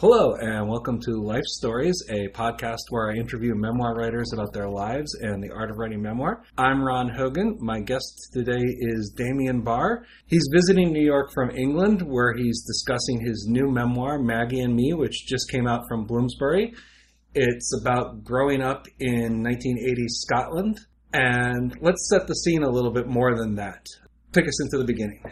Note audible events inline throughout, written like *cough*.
Hello, and welcome to Life Stories, a podcast where I interview memoir writers about their lives and the art of writing memoir. I'm Ron Hogan. My guest today is Damian Barr. He's visiting New York from England, where he's discussing his new memoir, Maggie and Me, which just came out from Bloomsbury. It's about growing up in 1980s Scotland. And let's set the scene a little bit more than that. Take us into the beginning.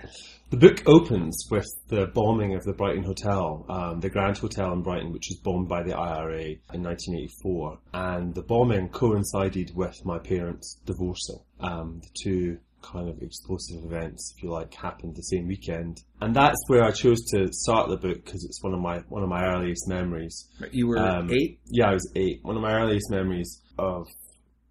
The book opens with the bombing of the Brighton Hotel, um, the Grand Hotel in Brighton, which was bombed by the IRA in 1984. And the bombing coincided with my parents divorcing. Um, the two kind of explosive events, if you like, happened the same weekend. And that's where I chose to start the book because it's one of my one of my earliest memories. You were Um, eight? Yeah, I was eight. One of my earliest memories of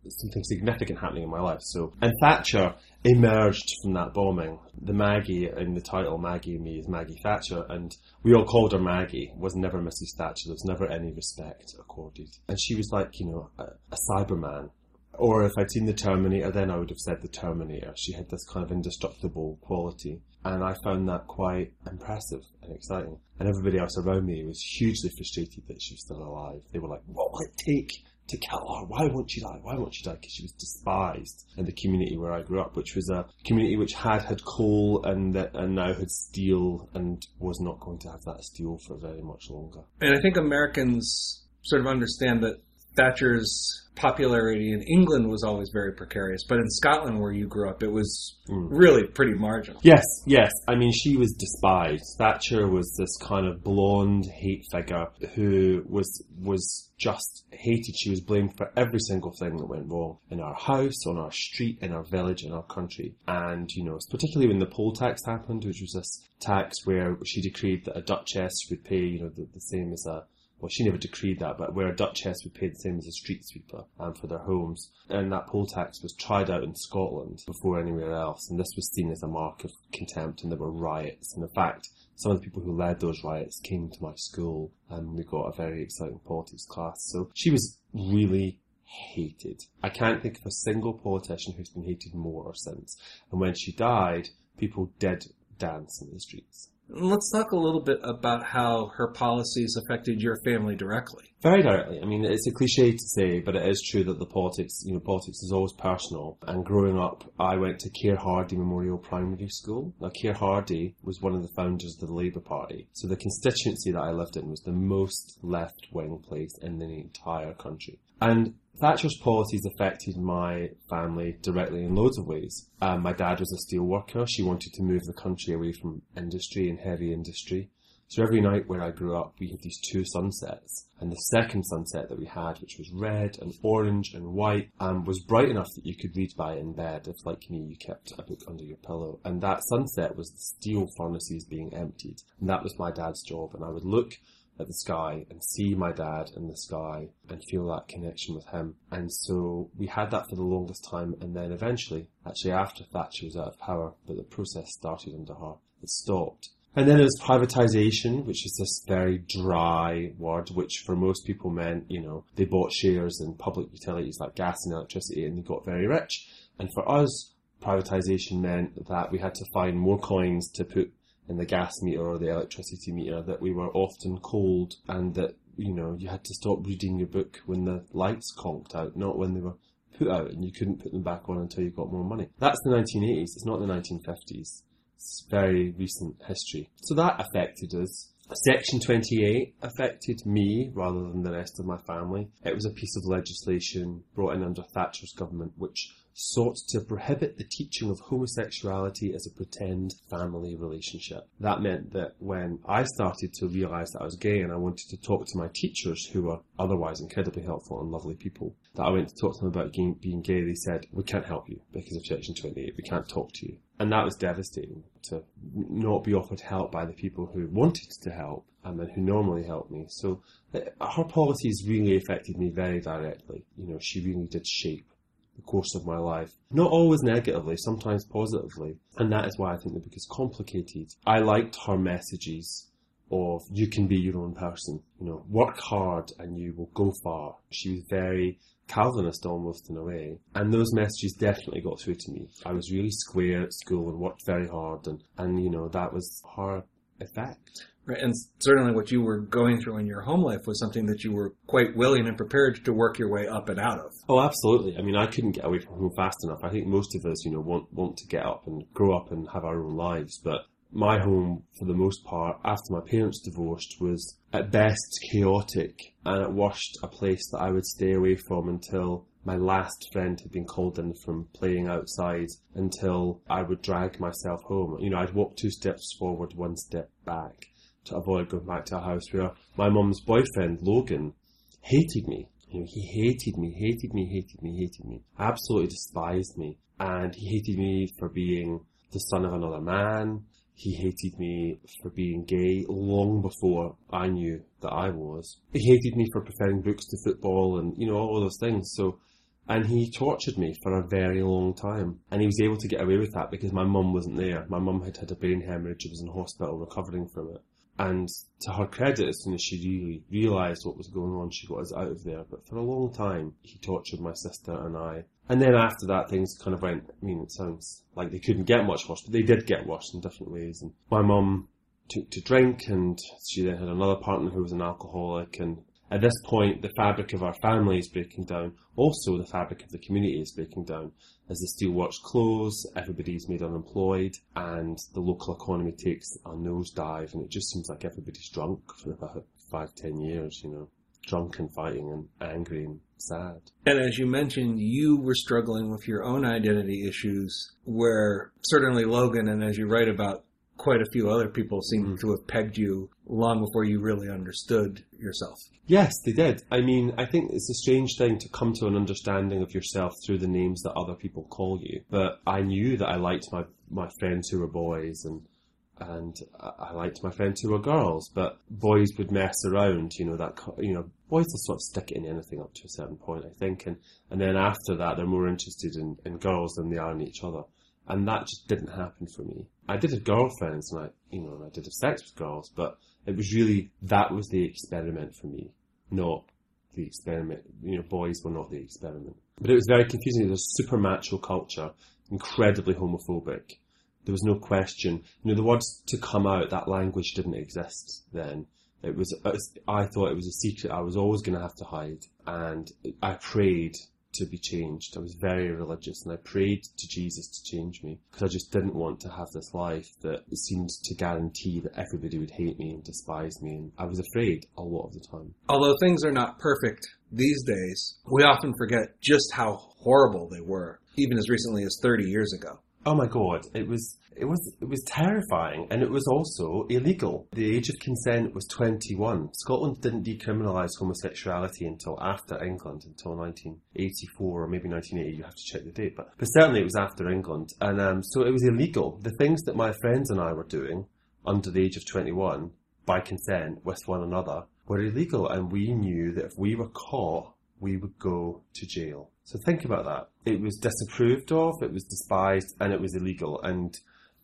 something significant happening in my life. So, and Thatcher emerged from that bombing. The Maggie in the title, Maggie and me, is Maggie Thatcher, and we all called her Maggie. Was never Mrs. Thatcher. There was never any respect accorded, and she was like, you know, a, a Cyberman. Or if I'd seen the Terminator, then I would have said the Terminator. She had this kind of indestructible quality, and I found that quite impressive and exciting. And everybody else around me was hugely frustrated that she was still alive. They were like, "What will it take to kill her? Oh, why won't she die? Why won't she die?" Because she was despised in the community where I grew up, which was a community which had had coal and that and now had steel, and was not going to have that steel for very much longer. And I think Americans sort of understand that Thatcher's popularity in England was always very precarious, but in Scotland, where you grew up, it was Mm. really pretty marginal. Yes, yes. I mean, she was despised. Thatcher was this kind of blonde hate figure who was was just hated. She was blamed for every single thing that went wrong in our house, on our street, in our village, in our country. And you know, particularly when the poll tax happened, which was this tax where she decreed that a duchess would pay, you know, the, the same as a well, she never decreed that, but where a duchess would pay the same as a street sweeper um, for their homes. And that poll tax was tried out in Scotland before anywhere else, and this was seen as a mark of contempt, and there were riots. And in fact, some of the people who led those riots came to my school, and we got a very exciting politics class. So she was really hated. I can't think of a single politician who's been hated more since. And when she died, people did dance in the streets. Let's talk a little bit about how her policies affected your family directly. Very directly. I mean, it's a cliche to say, but it is true that the politics, you know, politics is always personal. And growing up, I went to Keir Hardie Memorial Primary School. Now, Keir Hardie was one of the founders of the Labour Party. So the constituency that I lived in was the most left-wing place in the entire country. And Thatcher's policies affected my family directly in loads of ways. Um, my dad was a steel worker. She wanted to move the country away from industry and heavy industry. So every night where I grew up, we had these two sunsets. And the second sunset that we had, which was red and orange and white, um, was bright enough that you could read by in bed if, like me, you kept a book under your pillow. And that sunset was the steel furnaces being emptied. And that was my dad's job. And I would look at the sky and see my dad in the sky and feel that connection with him. And so we had that for the longest time and then eventually, actually after Thatcher was out of power, but the process started under her, it stopped. And then there was privatisation, which is this very dry word, which for most people meant, you know, they bought shares in public utilities like gas and electricity and they got very rich. And for us, privatisation meant that we had to find more coins to put in the gas meter or the electricity meter, that we were often cold and that, you know, you had to stop reading your book when the lights conked out, not when they were put out and you couldn't put them back on until you got more money. That's the 1980s, it's not the 1950s. It's very recent history. So that affected us. Section 28 affected me rather than the rest of my family. It was a piece of legislation brought in under Thatcher's government which sought to prohibit the teaching of homosexuality as a pretend family relationship. That meant that when I started to realise that I was gay and I wanted to talk to my teachers, who were otherwise incredibly helpful and lovely people, that I went to talk to them about being, gay, they said, We can't help you because of Section 28, we can't talk to you. And that was devastating to not be offered help by the people who wanted to help and then who normally helped me. So uh, her policies really affected me very directly. You know, she really did shape the course of my life. Not always negatively, sometimes positively. And that is why I think the book is complicated. I liked her messages of you can be your own person. You know, work hard and you will go far. She was very Calvinist almost in a way. And those messages definitely got through to me. I was really square at school and worked very hard and, and you know, that was her effect. Right, and certainly what you were going through in your home life was something that you were quite willing and prepared to work your way up and out of. Oh, absolutely. I mean, I couldn't get away from home fast enough. I think most of us, you know, want want to get up and grow up and have our own lives, but my home, for the most part, after my parents divorced, was at best chaotic and at worst a place that I would stay away from until my last friend had been called in from playing outside until I would drag myself home. You know, I'd walk two steps forward, one step back to avoid going back to a house where my mum's boyfriend, Logan, hated me. You know, he hated me, hated me, hated me, hated me. Absolutely despised me. And he hated me for being the son of another man. He hated me for being gay long before I knew that I was. He hated me for preferring books to football and, you know, all those things. So, and he tortured me for a very long time. And he was able to get away with that because my mum wasn't there. My mum had had a brain hemorrhage and was in hospital recovering from it. And to her credit, as soon as she really realised what was going on, she got us out of there. But for a long time, he tortured my sister and I. And then after that, things kind of went, I mean, it sounds like they couldn't get much worse, but they did get worse in different ways. And my mum took to drink, and she then had another partner who was an alcoholic. And at this point, the fabric of our family is breaking down. Also, the fabric of the community is breaking down. As the steelworks close, everybody's made unemployed, and the local economy takes a nosedive, and it just seems like everybody's drunk for about five, ten years, you know, drunk and fighting and angry and sad. And as you mentioned, you were struggling with your own identity issues, where certainly Logan, and as you write about, quite a few other people seem Mm. to have pegged you long before you really understood yourself. Yes, they did. I mean, I think it's a strange thing to come to an understanding of yourself through the names that other people call you. But I knew that I liked my, my friends who were boys and and I I liked my friends who were girls, but boys would mess around, you know, that, you know, boys will sort of stick it in anything up to a certain point, I think, and, and then after that, they're more interested in, in girls than they are in each other. And that just didn't happen for me. I did have girlfriends and I, you know, I did have sex with girls, but it was really, that was the experiment for me, not the experiment. You know, boys were not the experiment. But it was very confusing. It was a super macho culture, incredibly homophobic. There was no question. You know, the words to come out, that language didn't exist then. It was, I thought it was a secret I was always going to have to hide. And I prayed to be changed. I was very religious and I prayed to Jesus to change me because I just didn't want to have this life that seemed to guarantee that everybody would hate me and despise me. And I was afraid a lot of the time. Although things are not perfect these days, we often forget just how horrible they were, even as recently as 30 years ago. Oh my god, it was it was it was terrifying and it was also illegal. The age of consent was 21. Scotland didn't decriminalise homosexuality until after England, until 1984 or maybe 1980. You have to check the date, but but certainly it was after England, and um, so it was illegal. The things that my friends and I were doing under the age of 21 by consent with one another were illegal, and we knew that if we were caught, we would go to jail. So think about that. It was disapproved of, it was despised, and it was illegal. And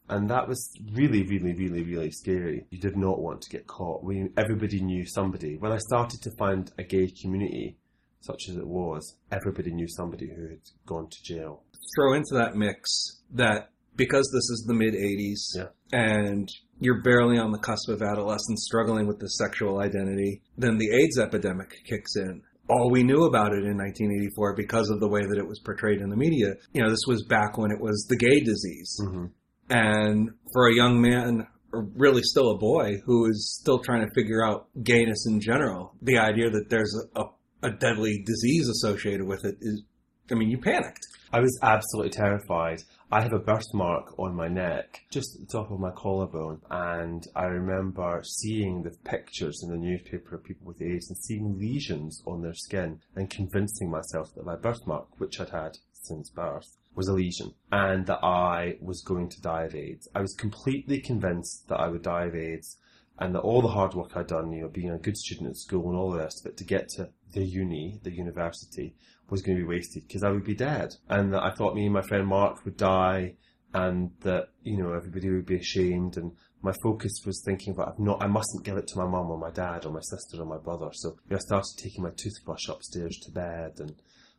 and that was really, really, really, really scary. You did not want to get caught. We everybody knew somebody. When I started to find a gay community, such as it was, everybody knew somebody who had gone to jail. Throw into that mix that because this is the mid 80s Yeah. and you're barely on the cusp of adolescence struggling with the sexual identity, then the AIDS epidemic kicks in. All we knew about it in 1984 because of the way that it was portrayed in the media. You know, this was back when it was the gay disease. hmm And for a young man, or really still a boy, who is still trying to figure out gayness in general, the idea that there's a, a, a deadly disease associated with it is, I mean, you panicked. I was absolutely terrified. I have a birthmark on my neck, just at the top of my collarbone, and I remember seeing the pictures in the newspaper of people with AIDS and seeing lesions on their skin and convincing myself that my birthmark, which I'd had since birth, was a lesion and that I was going to die of AIDS. I was completely convinced that I would die of AIDS and that all the hard work I'd done, you know, being a good student at school and all the rest of it to get to the uni, the university, was going to be wasted because I would be dead. And that I thought me and my friend Mark would die and that, you know, everybody would be ashamed and my focus was thinking about I'm not I mustn't give it to my mum or my dad or my sister or my brother. So I started taking my toothbrush upstairs to bed and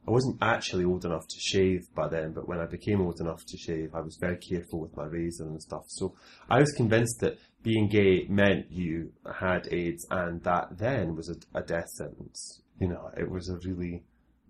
I wasn't actually old enough to shave by then, but when I became old enough to shave, I was very careful with my razor and stuff. So I was convinced that being gay meant you had AIDS, and that then was a, a death sentence. You know, it was a really,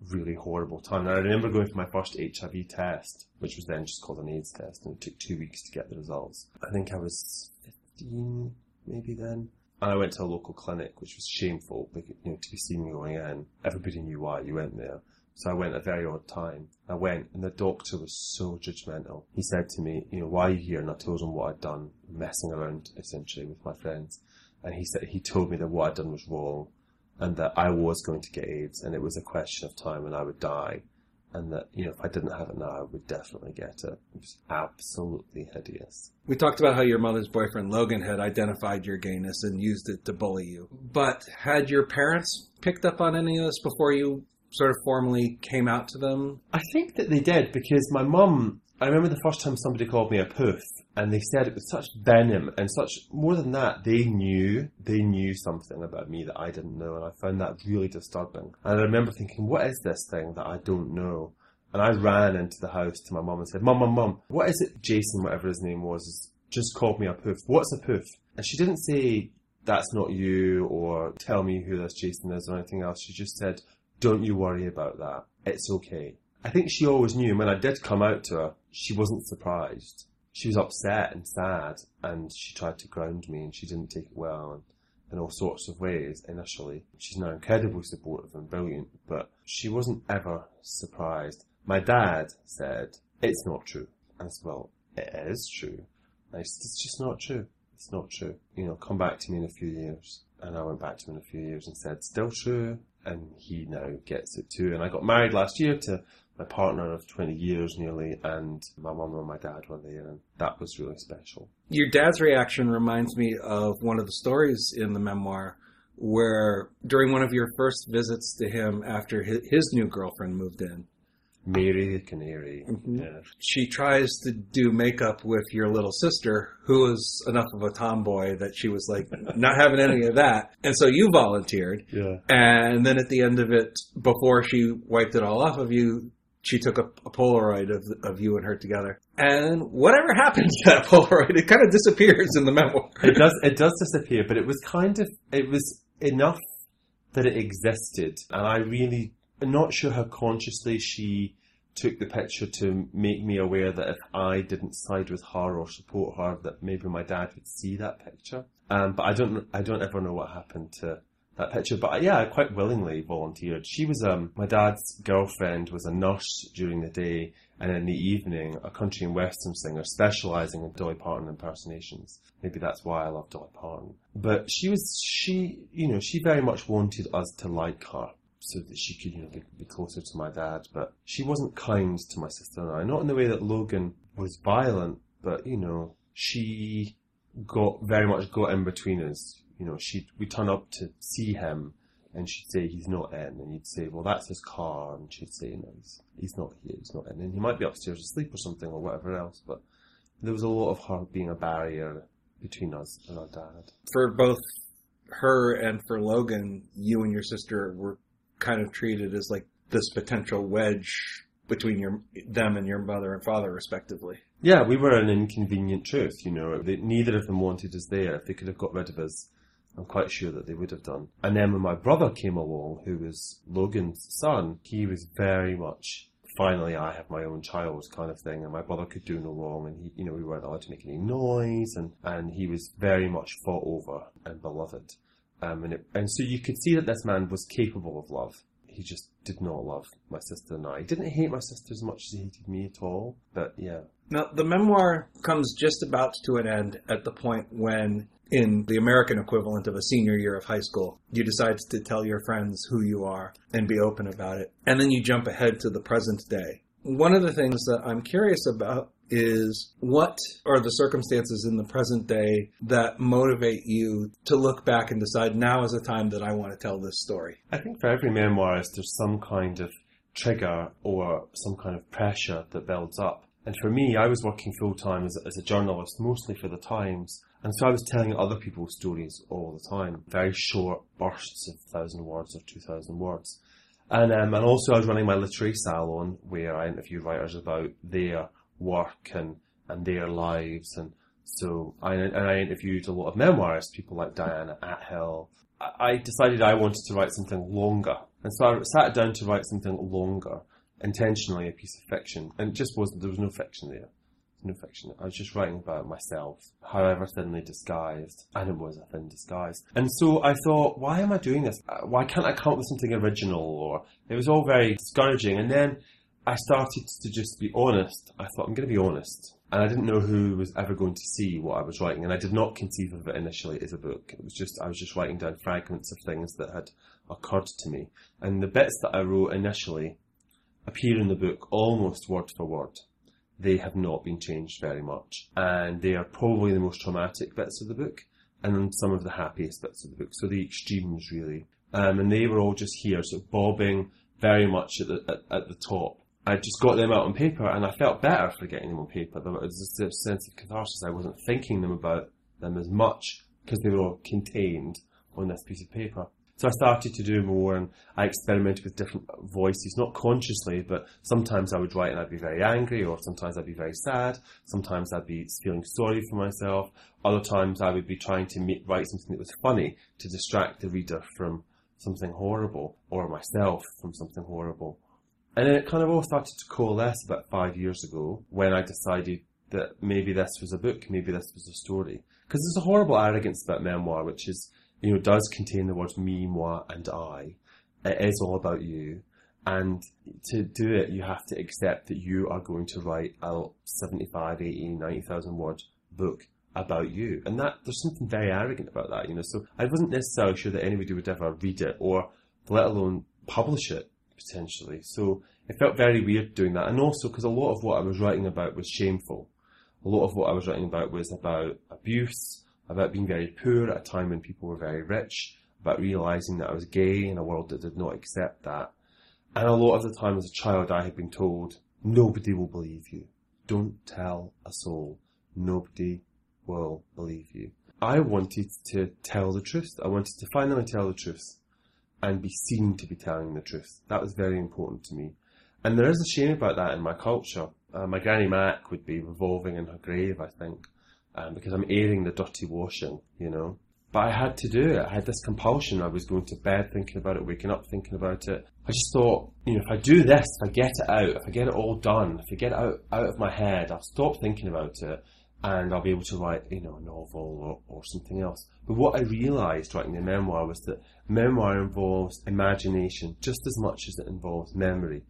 really horrible time. And I remember going for my first HIV test, which was then just called an AIDS test, and it took two weeks to get the results. I think I was 15, maybe then. And I went to a local clinic, which was shameful, like, you know, to be seen going in. Everybody knew why you went there. So I went at a very odd time. I went and the doctor was so judgmental. He said to me, you know, why are you here? And I told him what I'd done, messing around essentially with my friends. And he said, he told me that what I'd done was wrong and that I was going to get AIDS and it was a question of time and I would die. And that, you know, if I didn't have it now, I would definitely get it. It was absolutely hideous. We talked about how your mother's boyfriend Logan had identified your gayness and used it to bully you. But had your parents picked up on any of this before you sort of formally came out to them? I think that they did because my mum, I remember the first time somebody called me a poof and they said it with such venom and such, more than that, they knew, they knew something about me that I didn't know and I found that really disturbing. And I remember thinking, what is this thing that I don't know? And I ran into the house to my mum and said, Mum, Mum, Mum, what is it Jason, whatever his name was, just called me a poof. What's a poof? And she didn't say, that's not you, or tell me who this Jason is, or anything else. She just said, don't you worry about that. It's okay. I think she always knew, when I did come out to her, she wasn't surprised. She was upset and sad, and she tried to ground me, and she didn't take it well, and in all sorts of ways initially. She's now incredibly supportive and brilliant, but she wasn't ever surprised. My dad said, it's not true. And I said, well, it is true. And I said, it's just not true. It's not true. You know, come back to me in a few years. And I went back to him in a few years and said, still true, and he now gets it too. And I got married last year to my partner of 20 years nearly, and my mum and my dad were there, and that was really special. Your dad's reaction reminds me of one of the stories in the memoir where during one of your first visits to him after his, new girlfriend moved in, Mary the Canary. Mm-hmm. Yeah. She tries to do makeup with your little sister, who was enough of a tomboy that she was like *laughs* not having any of that. And so you volunteered. Yeah. And then at the end of it, before she wiped it all off of you, she took a, a Polaroid of, of you and her together. And whatever *laughs* happened to that Polaroid, it kind of disappears in the memoir. It does, it does disappear, but it was kind of, it was enough that it existed. And I really I'm not sure how consciously she took the picture to make me aware that if I didn't side with her or support her, that maybe my dad would see that picture. Um, but I don't, I don't ever know what happened to that picture. But yeah, I quite willingly volunteered. She was, um, my dad's girlfriend was a nurse during the day, and in the evening, a country and western singer specialising in Dolly Parton impersonations. Maybe that's why I love Dolly Parton. But she was, she, you know, she very much wanted us to like her so that she could, you know, be, be, closer to my dad. But she wasn't kind to my sister and I. Not in the way that Logan was violent, but you know, she got very much got in between us. You know, she'd we turn up to see him, and she'd say he's not in, and he'd say, well, that's his car, and she'd say, no, he's he's not here, he's not in, and he might be upstairs asleep or something or whatever else. But there was a lot of her being a barrier between us and our dad. For both her and for Logan, you and your sister were kind of treated as like this potential wedge between your them and your mother and father respectively. Yeah, we were an inconvenient truth, you know. They, neither of them wanted us there. If they could have got rid of us, I'm quite sure that they would have done. And then when my brother came along, who was Logan's son, he was very much finally I have my own child kind of thing, and my brother could do no wrong, and he, you know, we weren't allowed to make any noise, and, and he was very much fought over and beloved. Um, and, it, and so you could see that this man was capable of love. He just did not love my sister and I. He didn't hate my sister as much as he hated me at all. But yeah. Now, the memoir comes just about to an end at the point when, in the American equivalent of a senior year of high school, you decide to tell your friends who you are and be open about it. And then you jump ahead to the present day. One of the things that I'm curious about is what are the circumstances in the present day that motivate you to look back and decide now is the time that I want to tell this story? I think for every memoirist, there's some kind of trigger or some kind of pressure that builds up. And for me, I was working full time as, as a journalist, mostly for the Times. And so I was telling other people's stories all the time, very short bursts of 1,000 words or 2,000 words. And, um, and also I was running my literary salon where I interview writers about their work and, and their lives and So I and I interviewed a lot of memoirists, people like Diana Athill. I- I decided I wanted to write something longer, and so I sat down to write something longer, intentionally a piece of fiction, and it just wasn't. There was no fiction there. No fiction. I was just writing about myself, however thinly disguised, and it was a thin disguise. And so I thought, why am I doing this? Uh, Why can't I come up with something original? Or it was all very discouraging. And then I started to just be honest. I thought, I'm going to be honest. And I didn't know who was ever going to see what I was writing. And I did not conceive of it initially as a book. It was just, I was just writing down fragments of things that had occurred to me. And the bits that I wrote initially appear in the book almost word for word. They have not been changed very much. And they are probably the most traumatic bits of the book and some of the happiest bits of the book. So the extremes really. Um, and they were all just here, so bobbing very much at the, at, at the top. I just got them out on paper and I felt better for getting them on paper. There was a sense of catharsis. I wasn't thinking them about them as much because they were all contained on this piece of paper. So I started to do more and I experimented with different voices, not consciously, but sometimes I would write and I'd be very angry, or sometimes I'd be very sad, sometimes I'd be feeling sorry for myself, other times I would be trying to make, write something that was funny to distract the reader from something horrible, or myself from something horrible. And then it kind of all started to coalesce about five years ago when I decided that maybe this was a book, maybe this was a story. Because there's a horrible arrogance about memoir, which is, you know, does contain the words me, moi, and I. It is all about you. And to do it, you have to accept that you are going to write a 75, 80, 90,000 word book about you. And that, there's something very arrogant about that, you know. So I wasn't necessarily sure that anybody would ever read it or let alone publish it potentially. So it felt very weird doing that. And also because a lot of what I was writing about was shameful. A lot of what I was writing about was about abuse, about being very poor at a time when people were very rich, about realizing that I was gay in a world that did not accept that. And a lot of the time as a child, I had been told, nobody will believe you. Don't tell a soul. Nobody will believe you. I wanted to tell the truth. I wanted to finally tell the truth and be seen to be telling the truth. That was very important to me. And there is a shame about that in my culture. Uh, my granny Mac would be revolving in her grave, I think, um, because I'm airing the dirty washing, you know. But I had to do it. I had this compulsion. I was going to bed thinking about it, waking up thinking about it. I just thought, you know, if I do this, if I get it out, if I get it all done, if I get it out, out of my head, I'll stop thinking about it and I'll be able to write, you know, a novel or, or something else. But what I realised writing the memoir was that memoir involves imagination just as much as it involves memory.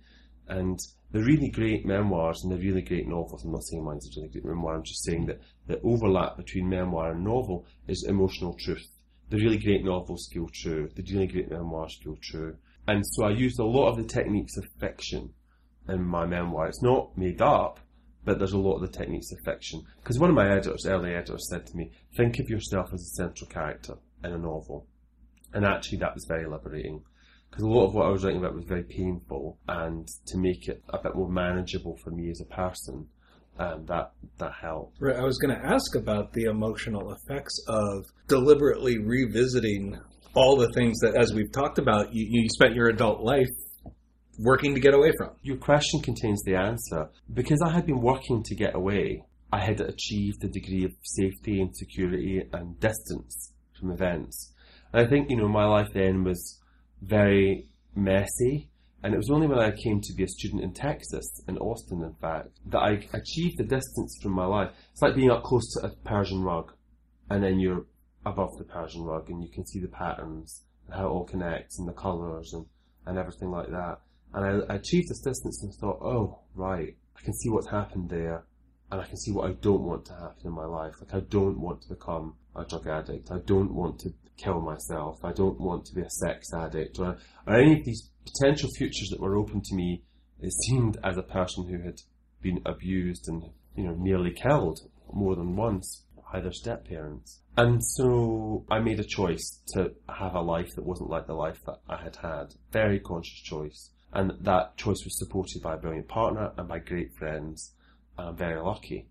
And the really great memoirs and the really great novels, I'm not saying mine's a really great memoir, I'm just saying that the overlap between memoir and novel is emotional truth. The really great novels feel true, the really great memoirs feel true. And so I used a lot of the techniques of fiction in my memoir. It's not made up, but there's a lot of the techniques of fiction. Because one of my editors, early editors, said to me, think of yourself as a central character in a novel. And actually that was very liberating. Because a lot of what I was writing about was very painful, and to make it a bit more manageable for me as a person, um, that that helped. Right, I was going to ask about the emotional effects of deliberately revisiting all the things that, as we've talked about, you, you spent your adult life working to get away from. Your question contains the answer. Because I had been working to get away, I had achieved a degree of safety and security and distance from events. And I think, you know, my life then was very messy. And it was only when I came to be a student in Texas, in Austin, in fact, that I achieved the distance from my life. It's like being up close to a Persian rug, and then you're above the Persian rug, and you can see the patterns and how it all connects, and the colours and, and everything like that. And I, I achieved this distance and thought, oh, right, I can see what's happened there, and I can see what I don't want to happen in my life. Like, I don't want to become a drug addict. I don't want to kill myself. I don't want to be a sex addict or, or any of these potential futures that were open to me. It seemed as a person who had been abused and, you know, nearly killed more than once by their step parents. And so I made a choice to have a life that wasn't like the life that I had had. Very conscious choice. And that choice was supported by a brilliant partner and by great friends. And I'm very lucky.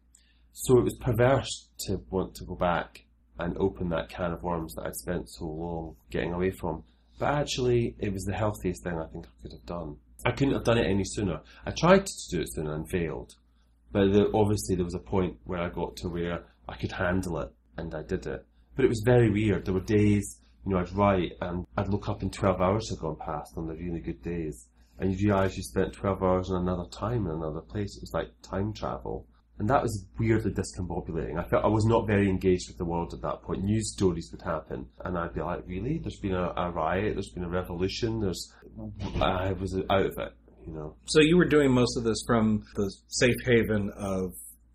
So it was perverse to want to go back and open that can of worms that I'd spent so long getting away from. But actually, it was the healthiest thing I think I could have done. I couldn't have done it any sooner. I tried to do it sooner and failed. But the, obviously, there was a point where I got to where I could handle it, and I did it. But it was very weird. There were days, you know, I'd write and I'd look up and 12 hours had gone past on the really good days. And you realise you spent 12 hours in another time in another place. It was like time travel. And that was weirdly discombobulating. I felt I was not very engaged with the world at that point. News stories would happen, and I'd be like, "Really? There's been a, a riot. There's been a revolution. There's." I was out of it, you know. So you were doing most of this from the safe haven of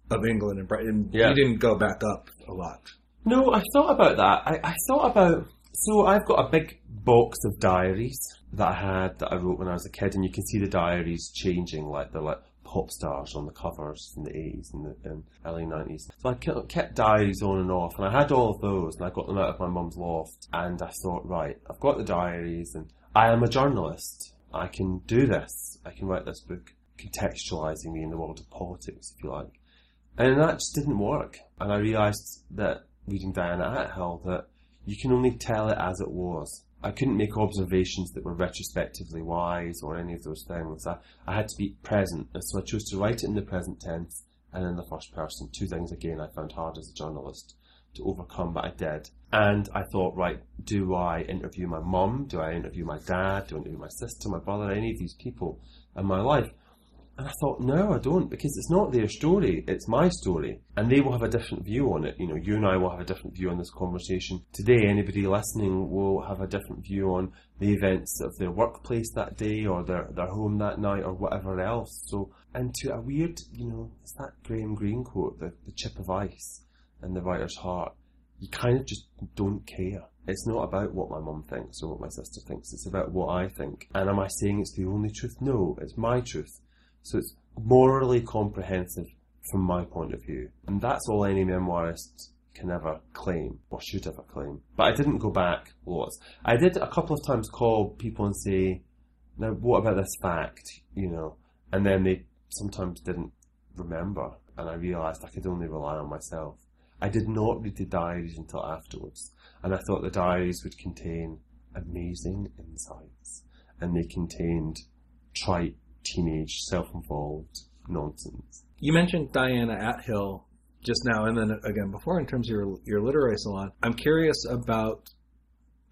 of England and Britain. Yeah. You didn't go back up a lot. No, I thought about that. I, I thought about. So I've got a big box of diaries that I had that I wrote when I was a kid, and you can see the diaries changing. Like they're like pop stars on the covers in the 80s and the and early 90s. So I kept, kept diaries on and off, and I had all of those, and I got them out of my mum's loft. And I thought, right, I've got the diaries, and I am a journalist. I can do this. I can write this book, contextualizing me in the world of politics, if you like. And that just didn't work. And I realised that reading Diana Athill that you can only tell it as it was. I couldn't make observations that were retrospectively wise or any of those things. I, I had to be present, so I chose to write it in the present tense and in the first person. Two things again I found hard as a journalist to overcome, but I did. And I thought, right, do I interview my mum? Do I interview my dad? Do I interview my sister, my brother, any of these people in my life? And I thought, no, I don't, because it's not their story, it's my story. And they will have a different view on it. You know, you and I will have a different view on this conversation. Today, anybody listening will have a different view on the events of their workplace that day or their, their home that night or whatever else. So, and to a weird, you know, it's that Graham Greene quote, the, the chip of ice in the writer's heart. You kind of just don't care. It's not about what my mum thinks or what my sister thinks. It's about what I think. And am I saying it's the only truth? No, it's my truth. So it's morally comprehensive from my point of view. And that's all any memoirist can ever claim, or should ever claim. But I didn't go back lots. I did a couple of times call people and say, now what about this fact, you know? And then they sometimes didn't remember, and I realised I could only rely on myself. I did not read the diaries until afterwards, and I thought the diaries would contain amazing insights, and they contained trite teenage, self-involved nonsense. You mentioned Diana Athill just now, and then again before in terms of your your literary salon. I'm curious about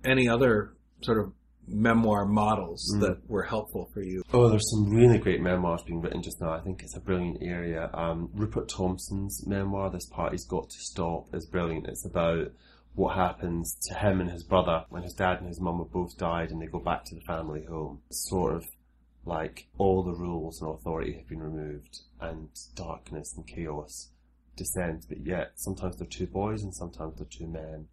any other sort of memoir models Mm. that were helpful for you. Oh, there's some really great memoirs being written just now. I think it's a brilliant area. Um, Rupert Thomson's memoir, This Party's Got to Stop, is brilliant. It's about what happens to him and his brother when his dad and his mum have both died and they go back to the family home. Sort of like all the rules and authority have been removed and darkness and chaos descend, but yet sometimes they're two boys and sometimes they're two men.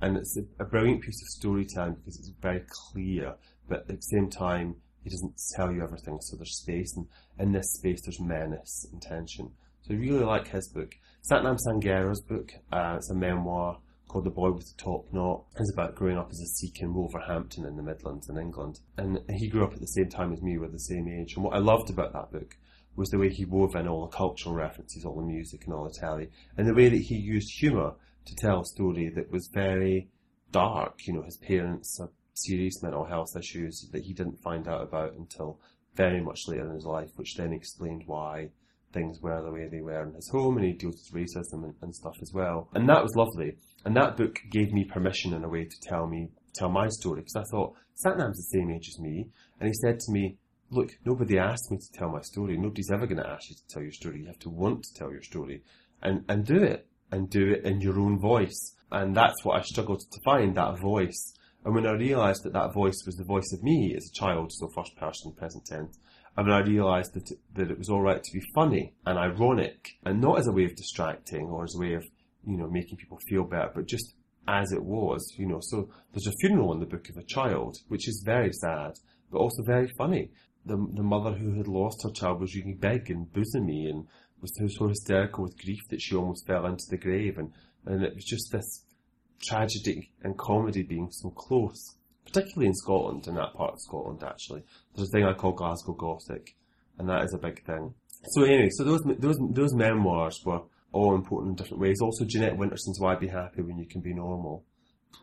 And it's a, a brilliant piece of storytelling because it's very clear, but at the same time, he doesn't tell you everything, so there's space, and in this space, there's menace and tension. So I really like his book. Satnam Sanghera's book, uh, it's a memoir called The Boy with the Top Knot. It's about growing up as a Sikh in Wolverhampton in the Midlands in England. And he grew up at the same time as me, we're the same age. And what I loved about that book was the way he wove in all the cultural references, all the music and all the telly, and the way that he used humour to tell a story that was very dark. You know, his parents had serious mental health issues that he didn't find out about until very much later in his life, which then explained why things were the way they were in his home, and he deals with racism and, and stuff as well. And that was lovely. And that book gave me permission in a way to tell me tell my story because I thought Satnam's the same age as me, and he said to me, "Look, nobody asked me to tell my story. Nobody's ever going to ask you to tell your story. You have to want to tell your story, and and do it, and do it in your own voice." And that's what I struggled to find that voice. And when I realised that that voice was the voice of me as a child, so first person, present tense, and when I realised that that it was all right to be funny and ironic, and not as a way of distracting or as a way of you know making people feel better, but just as it was, you know. So there's a funeral in the book of a child, which is very sad, but also very funny. The the mother who had lost her child was really big and bosomy and was so hysterical with grief that she almost fell into the grave, and and it was just this tragedy and comedy being so close, particularly in Scotland, in that part of Scotland actually. There's a thing I call Glasgow Gothic, and that is a big thing. So anyway, so those those those memoirs were all important in different ways. Also, Jeanette Winterson's "Why Be Happy When You Can Be Normal,"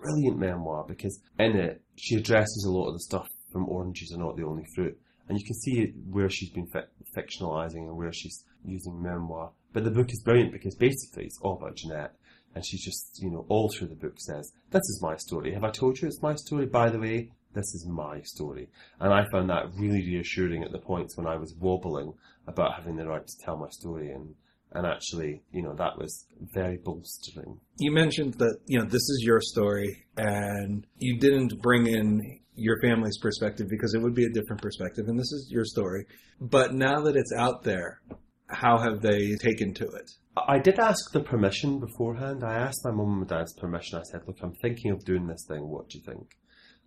brilliant memoir because in it she addresses a lot of the stuff from "Oranges Are Not the Only Fruit," and you can see where she's been fic- fictionalizing and where she's using memoir. But the book is brilliant because basically it's all about Jeanette. And she just, you know, all through the book says, this is my story. Have I told you it's my story? By the way, this is my story. And I found that really reassuring at the points when I was wobbling about having the right to tell my story. And, and actually, you know, that was very bolstering. You mentioned that, you know, this is your story and you didn't bring in your family's perspective because it would be a different perspective and this is your story. But now that it's out there, how have they taken to it? I did ask the permission beforehand. I asked my mum and dad's permission. I said, look, I'm thinking of doing this thing. What do you think?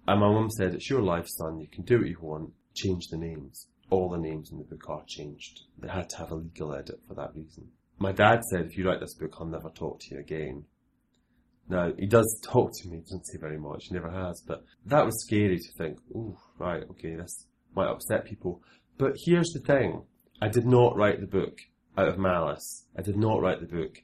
And my mum said, it's your life, son. You can do what you want. Change the names. All the names in the book are changed. They had to have a legal edit for that reason. My dad said, if you write this book, I'll never talk to you again. Now, he does talk to me, doesn't say very much, he never has, but that was scary to think, oh, right, okay, this might upset people. But here's the thing. I did not write the book out of malice. I did not write the book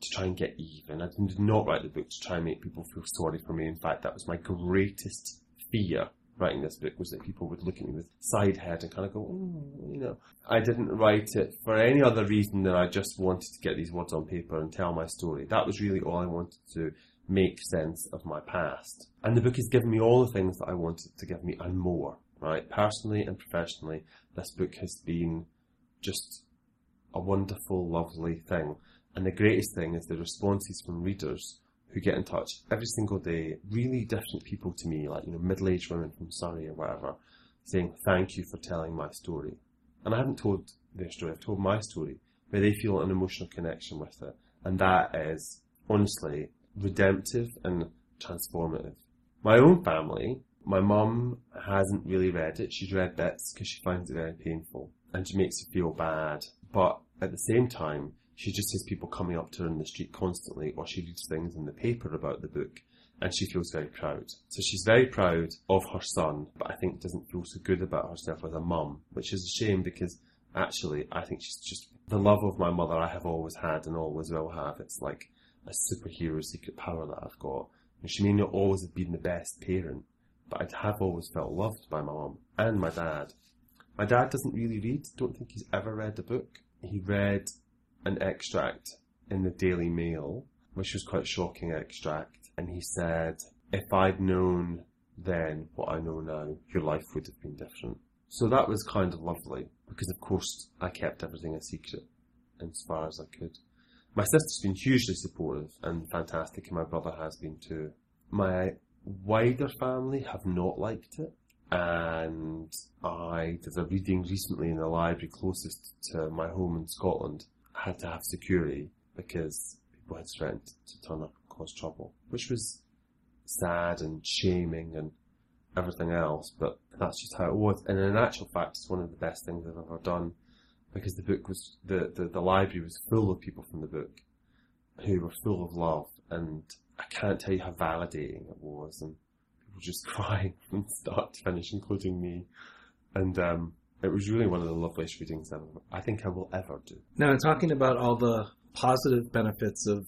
to try and get even. I did not write the book to try and make people feel sorry for me. In fact, that was my greatest fear writing this book was that people would look at me with side head and kind of go, oh, you know. I didn't write it for any other reason than I just wanted to get these words on paper and tell my story. That was really all I wanted to make sense of my past. And the book has given me all the things that I wanted to give me and more, right? Personally and professionally, this book has been just a wonderful, lovely thing. And the greatest thing is the responses from readers who get in touch every single day, really different people to me, like, you know, middle-aged women from Surrey or whatever, saying, thank you for telling my story. And I haven't told their story, I've told my story, where they feel an emotional connection with it. And that is, honestly, redemptive and transformative. My own family, my mum hasn't really read it. She's read bits because she finds it very painful and she makes her feel bad. But at the same time, she just sees people coming up to her in the street constantly or she reads things in the paper about the book and she feels very proud. So she's very proud of her son, but I think doesn't feel so good about herself as a mum, which is a shame because actually I think she's just the love of my mother I have always had and always will have. It's like a superhero secret power that I've got. And she may not always have been the best parent, but I have always felt loved by my mum and my dad. My dad doesn't really read, don't think he's ever read a book. He read an extract in the Daily Mail, which was quite a shocking extract, and he said, if I'd known then what I know now, your life would have been different. So that was kind of lovely, because of course I kept everything a secret as far as I could. My sister's been hugely supportive and fantastic, and my brother has been too. My wider family have not liked it, and I did a reading recently in the library closest to my home in Scotland. I had to have security because people had threatened to turn up and cause trouble, which was sad and shaming and everything else, but that's just how it was. And in actual fact, it's one of the best things I've ever done because the book was the, the, the library was full of people from the book who were full of love and I can't tell you how validating it was and just *laughs* crying from start to finish, including me. And um, it was really one of the loveliest readings ever, I think I will ever do. Now, talking about all the positive benefits of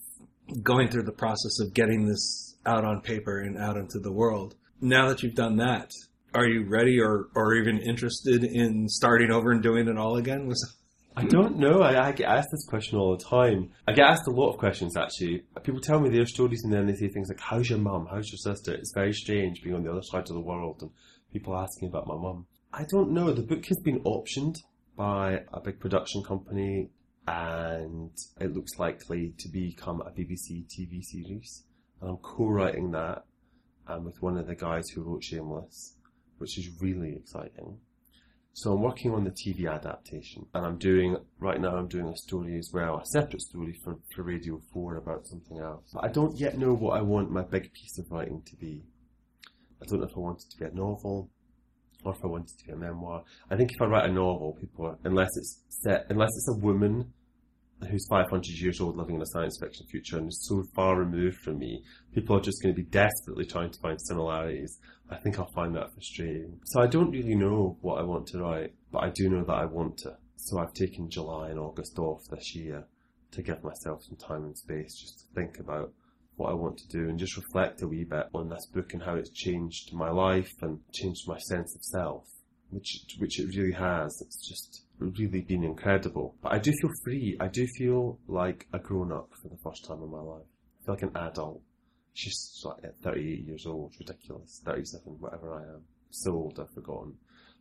going through the process of getting this out on paper and out into the world, now that you've done that, are you ready or, or even interested in starting over and doing it all again? I don't know. I, I, get asked this question all the time. I get asked a lot of questions actually. People tell me their stories and then they say things like, "How's your mum? How's your sister?" It's very strange being on the other side of the world and people asking about my mum. I don't know. The book has been optioned by a big production company and it looks likely to become a BBC TV series. And I'm co-writing that um, with one of the guys who wrote Shameless which is really exciting. So I'm working on the TV adaptation, and I'm doing right now. I'm doing a story as well, a separate story for, for Radio Four about something else. But I don't yet know what I want my big piece of writing to be. I don't know if I want it to be a novel, or if I want it to be a memoir. I think if I write a novel, people, unless it's set, unless it's a woman who's 500 years old living in a science fiction future and is so far removed from me, people are just going to be desperately trying to find similarities. I think I'll find that frustrating. So I don't really know what I want to write, but I do know that I want to. So I've taken July and August off this year to give myself some time and space just to think about what I want to do and just reflect a wee bit on this book and how it's changed my life and changed my sense of self, which, which it really has. It's just really been incredible. But I do feel free. I do feel like a grown up for the first time in my life. I feel like an adult. She's like at 38 years old, ridiculous. 37, whatever I am. So old, I've forgotten.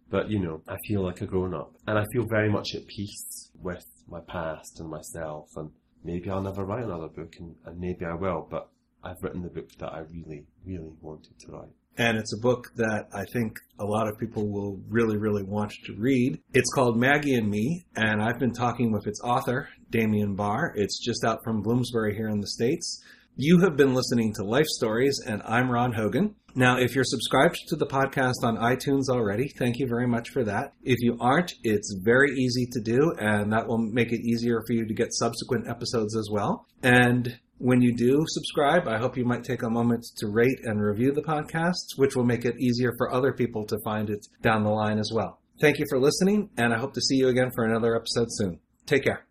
But you know, I feel like a grown up, and I feel very much at peace with my past and myself. And maybe I'll never write another book, and, and maybe I will. But I've written the book that I really, really wanted to write. And it's a book that I think a lot of people will really, really want to read. It's called Maggie and Me, and I've been talking with its author, Damian Barr. It's just out from Bloomsbury here in the States. You have been listening to Life Stories, and I'm Ron Hogan. Now, if you're subscribed to the podcast on iTunes already, thank you very much for that. If you aren't, it's very easy to do, and that will make it easier for you to get subsequent episodes as well. And when you do subscribe, I hope you might take a moment to rate and review the podcast, which will make it easier for other people to find it down the line as well. Thank you for listening, and I hope to see you again for another episode soon. Take care.